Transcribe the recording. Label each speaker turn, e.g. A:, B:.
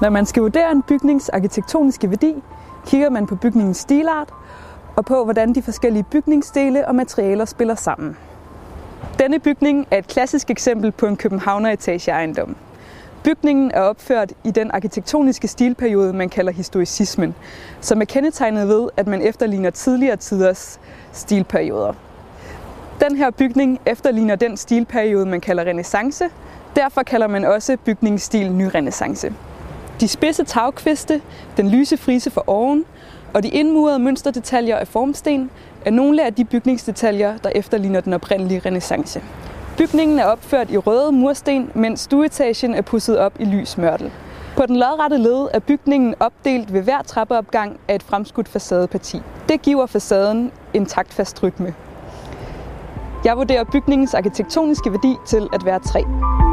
A: Når man skal vurdere en bygnings arkitektoniske værdi, kigger man på bygningens stilart og på, hvordan de forskellige bygningsdele og materialer spiller sammen. Denne bygning er et klassisk eksempel på en Københavner etageejendom. Bygningen er opført i den arkitektoniske stilperiode, man kalder historicismen, som er kendetegnet ved, at man efterligner tidligere tiders stilperioder. Den her bygning efterligner den stilperiode, man kalder renaissance. Derfor kalder man også bygningens stil nyrenaissance. De spidse tagkviste, den lyse frise for oven og de indmurede mønsterdetaljer af formsten er nogle af de bygningsdetaljer, der efterligner den oprindelige renaissance. Bygningen er opført i røde mursten, mens stueetagen er pudset op i lys mørtel. På den lodrette led er bygningen opdelt ved hver trappeopgang af et fremskudt facadeparti. Det giver facaden en taktfast rytme. Jeg vurderer bygningens arkitektoniske værdi til at være 3.